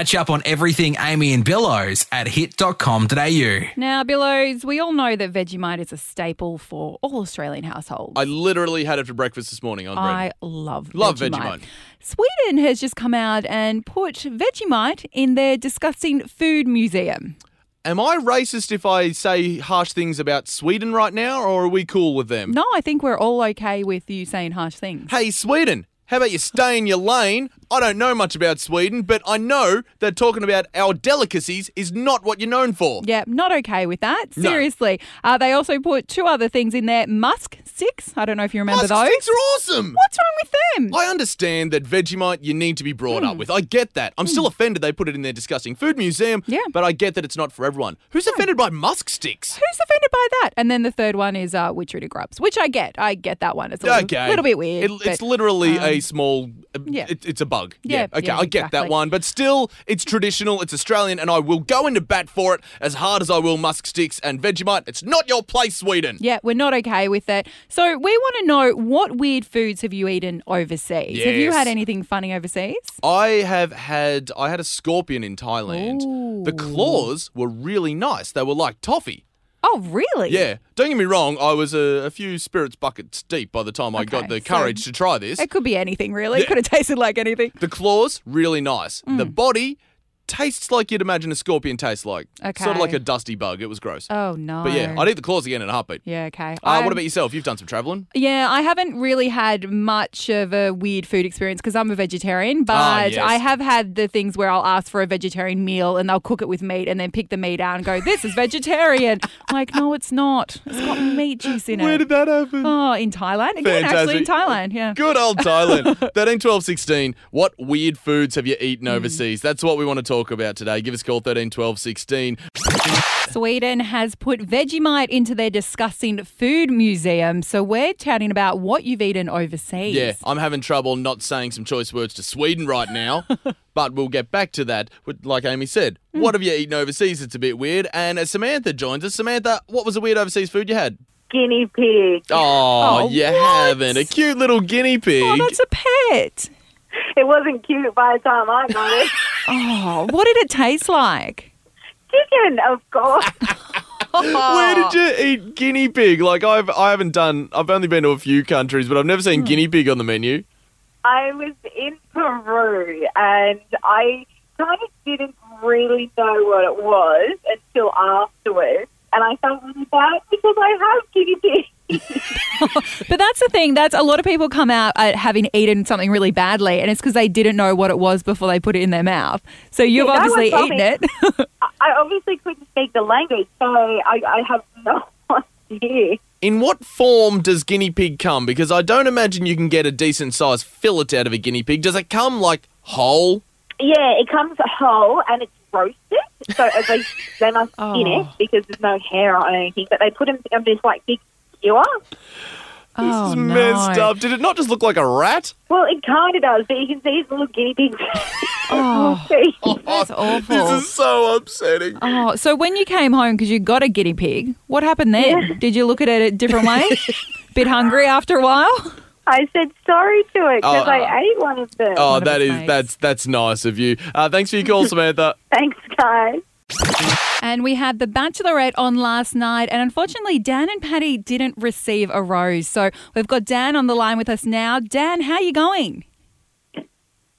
Catch up on everything Amy and Billows at hit.com.au. Now, Billows, we all know that Vegemite is a staple for all Australian households. I literally had it for breakfast this morning on bread. I love Love Vegemite. Vegemite. Sweden has just come out and put Vegemite in their disgusting food museum. Am I racist if I say harsh things about Sweden right now, or are we cool with them? No, I think we're all okay with you saying harsh things. Hey, Sweden, how about you stay in your lane? I don't know much about Sweden, but I know that talking about our delicacies is not what you're known for. Yeah, not okay with that. No. Seriously. Uh, they also put two other things in there musk sticks. I don't know if you remember those. Musk those. sticks are awesome. What's wrong with them? I understand that Vegemite you need to be brought up with. I get that. I'm still offended they put it in their disgusting food museum. Yeah. But I get that it's not for everyone. Who's offended by musk sticks? Who's offended by that? And then the third one is uh, Witchetty Grubs, which I get. I get that one. It's a little, Okay. little bit weird. It- it's but, literally um, a small. uh, yeah. It, it's a bug. Yeah, Okay. yeah, I get that one, but still, it's traditional. It's Australian, and I will go into bat for it as hard as I will musk sticks and Vegemite. It's not your place, Sweden. Yeah, we're not okay with it. So we want to know what weird foods have you eaten overseas? Have you had anything funny overseas? I have had. I had a scorpion in Thailand. The claws were really nice. They were like toffee. Oh, really? Yeah. Don't get me wrong. I was a, a few spirits buckets deep by the time I got the so- courage to try this. It could be anything, really. It Yeah. could have tasted like anything. The claws, really nice. The Mm. body tastes like you'd imagine a scorpion tastes like. Okay. Sort of like a dusty bug. It was gross. Oh, no. But yeah, I'd eat the claws again in a heartbeat. Yeah, okay. Uh, what about yourself? You've done some travelling. Yeah, I haven't really had much of a weird food experience because I'm a vegetarian, but Ah, yes. I have had the things where I'll ask for a vegetarian meal and they'll cook it with meat and then pick the meat out and go, This is vegetarian. I'm like, no, it's not. It's got meat juice in it. Where did that happen? Oh, in Thailand. Again, actually in Thailand, yeah. Good old Thailand. 13, 12, 16. What weird foods have you eaten overseas? That's what we want to talk about today. Give us a call 13, 12, 16. Sweden has put Vegemite into their disgusting food museum. So we're chatting about what you've eaten overseas. Yeah, I'm having trouble not saying some choice words to Sweden right now, but we'll get back to that. Like Amy said, Hmm. what have you eaten overseas? It's a bit weird. And uh, Samantha joins us. Samantha, what was a weird overseas food you had? guinea pig. Oh, Oh, you what? haven't. A cute little guinea pig. Oh, that's a pet. It wasn't cute by the time I got it. Oh, what did it taste like? Chicken, of course. Where did you eat guinea pig? Like I've I haven't done. I've only been to a few countries, but I've never Hmm. seen guinea pig on the menu. I was in Peru and I kind of didn't really know what it was until afterwards. And I felt really bad because I have guinea pig. But that's the thing. That's a lot of people come out at having eaten something really badly, and it's because they didn't know what it was before they put it in their mouth. So you've Yeah, obviously eaten it. I obviously couldn't speak the language, so I, I have no idea. In what form does guinea pig come? Because I don't imagine you can get a decent sized fillet out of a guinea pig. Does it come like whole? Yeah, it comes whole and it's roasted. So as they they must skin Oh. it because there's no hair or anything. But they put them on this like big skewer. are. this is no. messed up. Did it not just look like a rat? Well, it kind of does, but you can see these little guinea pigs. Oh. See? That's awful. This is so upsetting. Oh, so when you came home because you got a guinea pig, what happened then? Did you look at it a different way? Bit hungry after a while? I said sorry to it because Oh. I ate one of them. Oh, that is face. that's that's nice of you. Uh, thanks for your call, Samantha. Thanks, guys. And we had the Bachelorette on last night, and unfortunately, Dan and Patty didn't receive a rose. So we've got Dan on the line with us now. Dan, how are you going?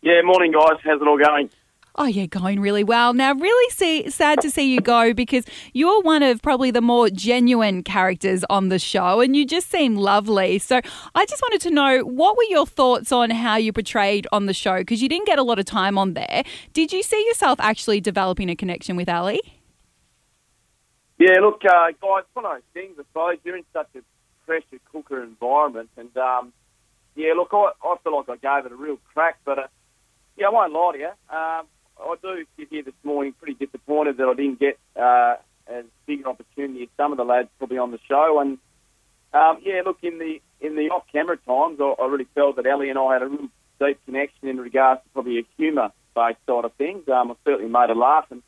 Yeah, morning, guys. How's it all going? Oh, yeah, going really well. Now, really see, sad to see you go because you're one of probably the more genuine characters on the show and you just seem lovely. So I just wanted to know what were your thoughts on how you portrayed on the show because you didn't get a lot of time on there. Did you see yourself actually developing a connection with Ali? Yeah, look, uh, guys, one of those things, I suppose. You're in such a pressure cooker environment. And, um, yeah, look, I, I feel like I gave it a real crack. But, uh, yeah, I won't lie to you. Um, I do sit here this morning pretty disappointed that I didn't get uh, as big an opportunity as some of the lads probably on the show. And, um, yeah, look, in the in the off-camera times, I, I really felt that Ali and I had a real deep connection in regards to probably a humour-based side of things. Um, I certainly made her laugh. And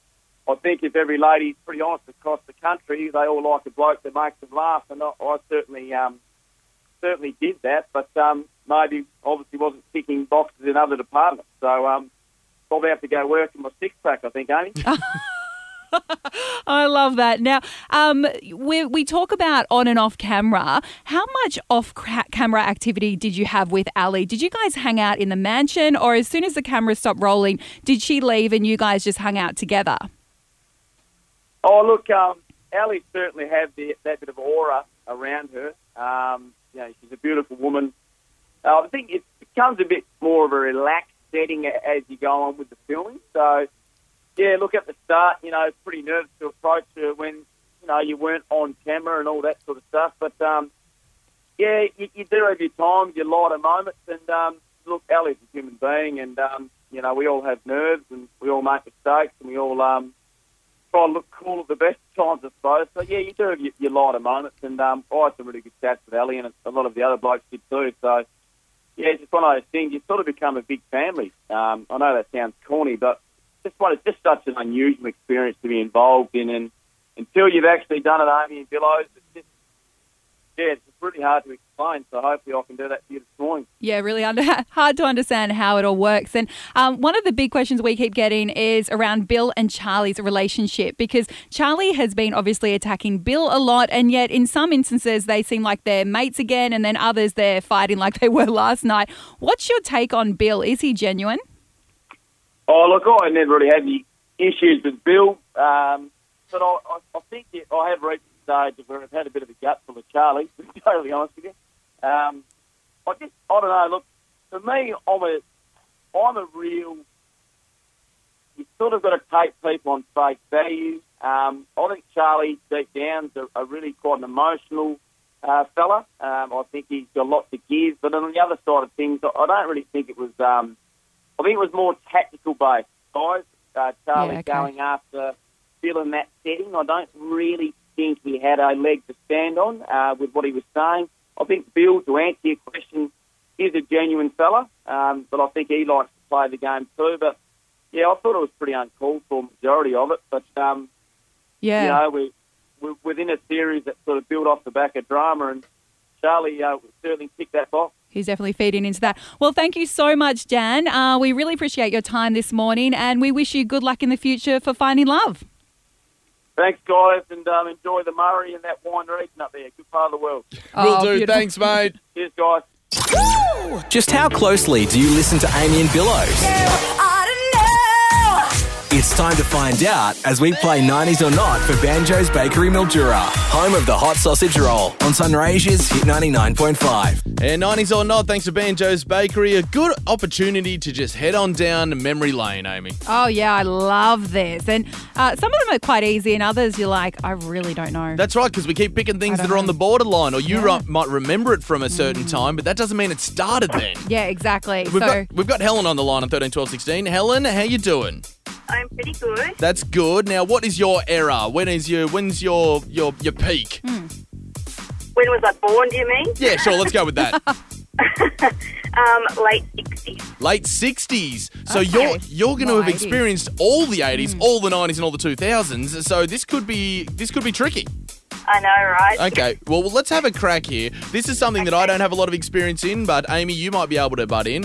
I think if every lady's pretty honest across the country, they all like a bloke that makes them laugh, and I, I certainly um, certainly did that. But um, maybe obviously wasn't ticking boxes in other departments. So um, probably have to go work in my six pack. I think, Amy. I love that. Now, um, we, we talk about on and off camera. How much off camera activity did you have with Ali? Did you guys hang out in the mansion, or as soon as the camera stopped rolling, did she leave and you guys just hung out together? Oh, look, um, Ali certainly had the, that bit of aura around her. Um, you know, she's a beautiful woman. Uh, I think it becomes a bit more of a relaxed setting as you go on with the filming. So, yeah, look at the start, you know, pretty nervous to approach her when, you know, you weren't on camera and all that sort of stuff. But, um, yeah, you, you do have your times, your lighter moments. And, um, look, Ali's a human being and, um, you know, we all have nerves and we all make mistakes and we all, um, try and look cool at the best times, I suppose. So yeah, you do have your, your lighter moments, and um, I had some really good chats with Ali, and a lot of the other blokes did too. So yeah, it's just one of those things. You sort of become a big family. Um, I know that sounds corny, but just one, it's just such an unusual experience to be involved in, and until you've actually done it, Amy and Billows, it's just yeah, it's really hard to explain. So hopefully, I can do that for you this morning. Yeah, really under, hard to understand how it all works. And um, one of the big questions we keep getting is around Bill and Charlie's relationship because Charlie has been obviously attacking Bill a lot, and yet in some instances they seem like they're mates again, and then others they're fighting like they were last night. What's your take on Bill? Is he genuine? Oh, look, I never really had any issues with Bill, um, but I, I, I think it, I have reached stage where I've had a bit of a gut full of Charlie, to be totally honest with you. Um, I just, I don't know, look, for me, I'm a, I'm a real, you sort of got to take people on face value. Um, I think Charlie, deep down, is a, a really quite an emotional uh, fella. Um, I think he's got a lot to give, but on the other side of things, I, I don't really think it was, um, I think it was more tactical based, guys. Uh, Charlie Yeah, okay. going after Bill in that setting. I don't really think he had a leg to stand on uh, with what he was saying. I think Bill, to answer your question, is a genuine fella, um, but I think he likes to play the game too. But yeah, I thought it was pretty uncalled for majority of it. But um, Yeah. you know, we, we're within a series that sort of built off the back of drama, and Charlie uh, certainly ticked that box. He's definitely feeding into that. Well, thank you so much, Dan. Uh, we really appreciate your time this morning, and we wish you good luck in the future for finding love. Thanks, guys, and um, enjoy the Murray and that wine region up there. Good part of the world. Will Oh, do. beautiful. Thanks, mate. Cheers, guys. Just how closely do you listen to Amy and Billows? It's time to find out as we play 90s or not for Banjo's Bakery Mildura, home of the hot sausage roll on Sunraysia's Hit 99.5. And 90s or not, thanks to Banjo's Bakery, a good opportunity to just head on down memory lane, Amy. Oh, yeah, I love this. And uh, some of them are quite easy, and others you're like, I really don't know. That's right, because we keep picking things that are on the borderline, or you Yeah. Mm. ri- might remember it from a certain time, but that doesn't mean it started then. yeah, exactly. We've, so, got, we've got Helen on the line on 13, 12, 16. Helen, how you doing? I'm pretty good. That's good. Now, what is your era? When is your when's your your your peak? Hmm. When was I born, do you mean? Yeah, sure. Let's go with that. Um, late 60s. Late sixties. So Okay. you're you're going to More have 80s. experienced all the Hmm. eighties, all the nineties, and all the two thousands. So this could be this could be tricky. I know, right? Okay, well, well, let's have a crack here. This is something that I don't have a lot of experience in, but Amy, you might be able to butt in.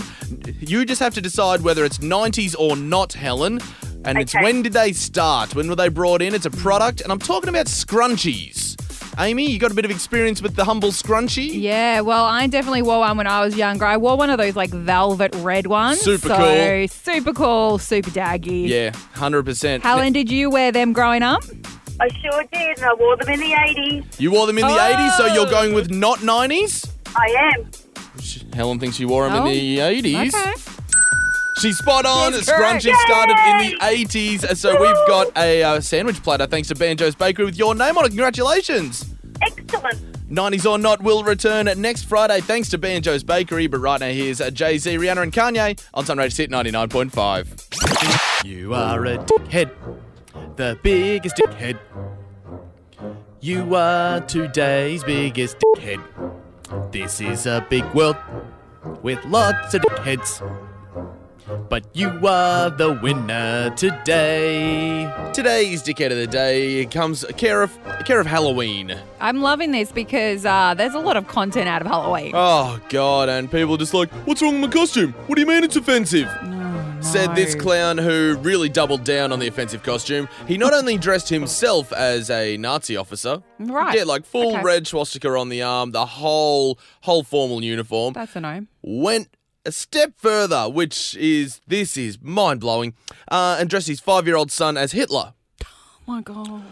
You just have to decide whether it's 90s or not, Helen. And it's when did they start? When were they brought in? It's a product, and I'm talking about scrunchies. Amy, you got a bit of experience with the humble scrunchie? yeah, well, I definitely wore one when I was younger. I wore one of those like velvet red ones. Super so, cool. Super cool, super daggy. Yeah, 100%. Helen, did you wear them growing up? I sure did, and I wore them in the 80s. You wore them in the Oh. 80s, so you're going with not 90s? I am. Helen thinks you wore them Oh, in the 80s. Okay. She's spot on. Yes, correct. Scrunchie started in the 80s. So we've got a uh, sandwich platter thanks to Banjo's Bakery with your name on it. Congratulations. Excellent. 90s or not will return next Friday thanks to Banjo's Bakery. But right now, here's uh, Jay Z, Rihanna, and Kanye on Sunray Hit 99.5. You are a dickhead, the biggest dickhead. You are today's biggest dickhead. This is a big world with lots of dickheads. But you are the winner today. Today's dickhead of the day comes care of care of Halloween. I'm loving this because uh, there's a lot of content out of Halloween. Oh god, and people are just like, what's wrong with my costume? What do you mean it's offensive? said this clown who really doubled down on the offensive costume. He not only dressed himself as a Nazi officer, Right. yeah, like full Okay. red swastika on the arm, the whole whole formal uniform. That's a no. went a step further, which is this is mind blowing, uh, and dressed his five year old son as Hitler. Oh my god.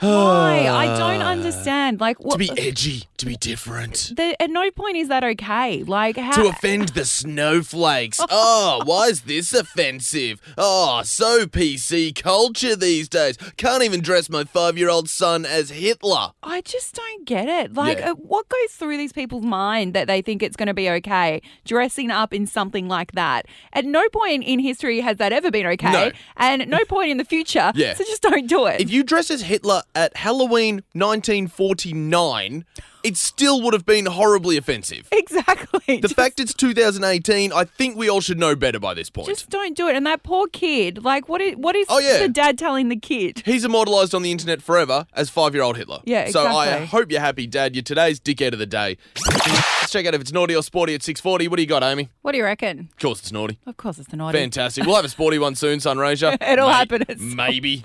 Why? I don't understand. Like, what, To be edgy, to be different. the, at no point is that okay. Like, how? To offend the snowflakes. Oh, why is this offensive? Oh, so PC culture these days. Can't even dress my five year old son as Hitler. I just don't get it. Like, Yeah. uh, what goes through these people's mind that they think it's going to be okay dressing up in something like that? At no point in history has that ever been okay, No. and at no point in the future. Yeah. So just don't do it. If you dress as Hitler at Halloween 1949, it still would have been horribly offensive. exactly. The Just- fact it's 2018, I think we all should know better by this point. Just don't do it. And that poor kid, like, what is what is Oh, yeah. the dad telling the kid? He's immortalised on the internet forever as five year old Hitler. Yeah, exactly. So I hope you're happy, Dad. You're today's dickhead of the day. Let's check out if it's naughty or sporty at 640. What do you got, Amy? What do you reckon? Of course it's naughty. Of course, it's the naughty. Fantastic. We'll have a sporty one soon, Sunraysia. It'll May- happen Maybe.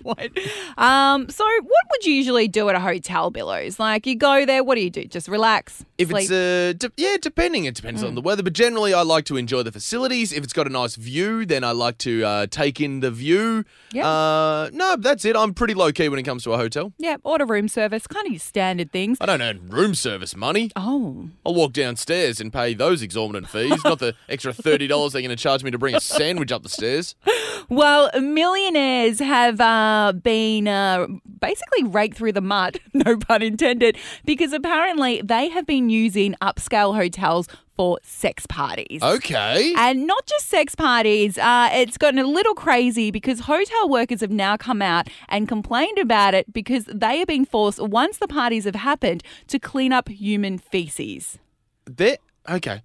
Um, so what would you usually do at a hotel, Billows? Like you go there, what do you do? Just relax, If sleep. it's uh, de- yeah, depending. It depends Mm. on the weather, but generally I like to enjoy the facilities. If it's got a nice view, then I like to uh, take in the view. Yeah. Uh, no, that's it. I'm pretty low key when it comes to a hotel. yeah, order room service, kind of your standard things. I don't earn room service money. Oh, I'll walk downstairs and pay those exorbitant fees, not the extra thirty dollars they're going to charge me to bring a sandwich up the stairs. well, millionaires have uh, been uh, basically rake through the mud, no pun intended, because apparently they have been using upscale hotels for sex parties. Okay. And not just sex parties, uh, it's gotten a little crazy because hotel workers have now come out and complained about it because they are being forced, once the parties have happened, to clean up human feces. They're okay.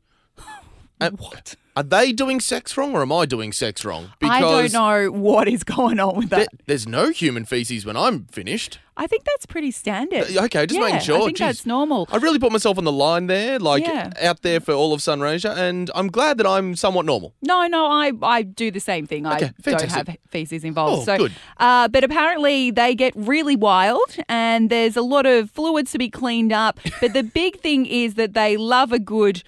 Uh, What? Are they doing sex wrong or am I doing sex wrong? I don't know what is going on with that. there- there's no human feces when I'm finished. I think that's pretty standard. Uh, okay, just yeah, making sure. I think Jeez. that's normal. I really put myself on the line there, like Yeah. out there for all of Sunraysia, and I'm glad that I'm somewhat normal. No, no, I, I do the same thing. I Okay, don't have feces involved. Oh, so, good. Uh, but apparently they get really wild, and there's a lot of fluids to be cleaned up. But the big thing is that they love a good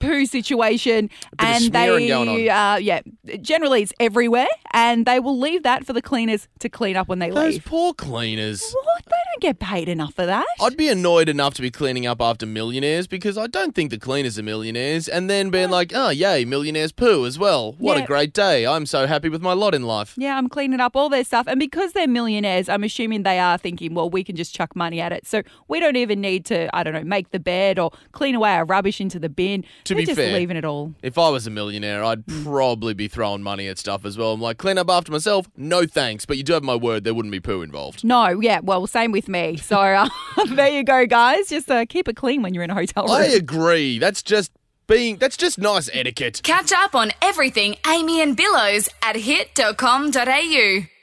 poo situation, and they, on. Uh, yeah, generally it's everywhere, and they will leave that for the cleaners to clean up when they leave. Those leave. poor cleaners. What? They don't get paid enough for that. I'd be annoyed enough to be cleaning up after millionaires because I don't think the cleaners are millionaires, and then being like, oh, yay, millionaires poo as well. What Yeah. a great day. I'm so happy with my lot in life. Yeah, I'm cleaning up all their stuff. And because they're millionaires, I'm assuming they are thinking, well, we can just chuck money at it. So we don't even need to, I don't know, make the bed or clean away our rubbish into the bin. To We're be just fair, leaving it all. If I was a millionaire, I'd hmm. probably be throwing money at stuff as well. I'm like, clean up after myself? No thanks, but you do have my word, there wouldn't be poo involved. No, yeah, well, same with me. So uh, there you go, guys. Just uh, keep it clean when you're in a hotel room. I agree. That's just being, that's just nice etiquette. Catch up on everything Amy and Billows at hit.com.au.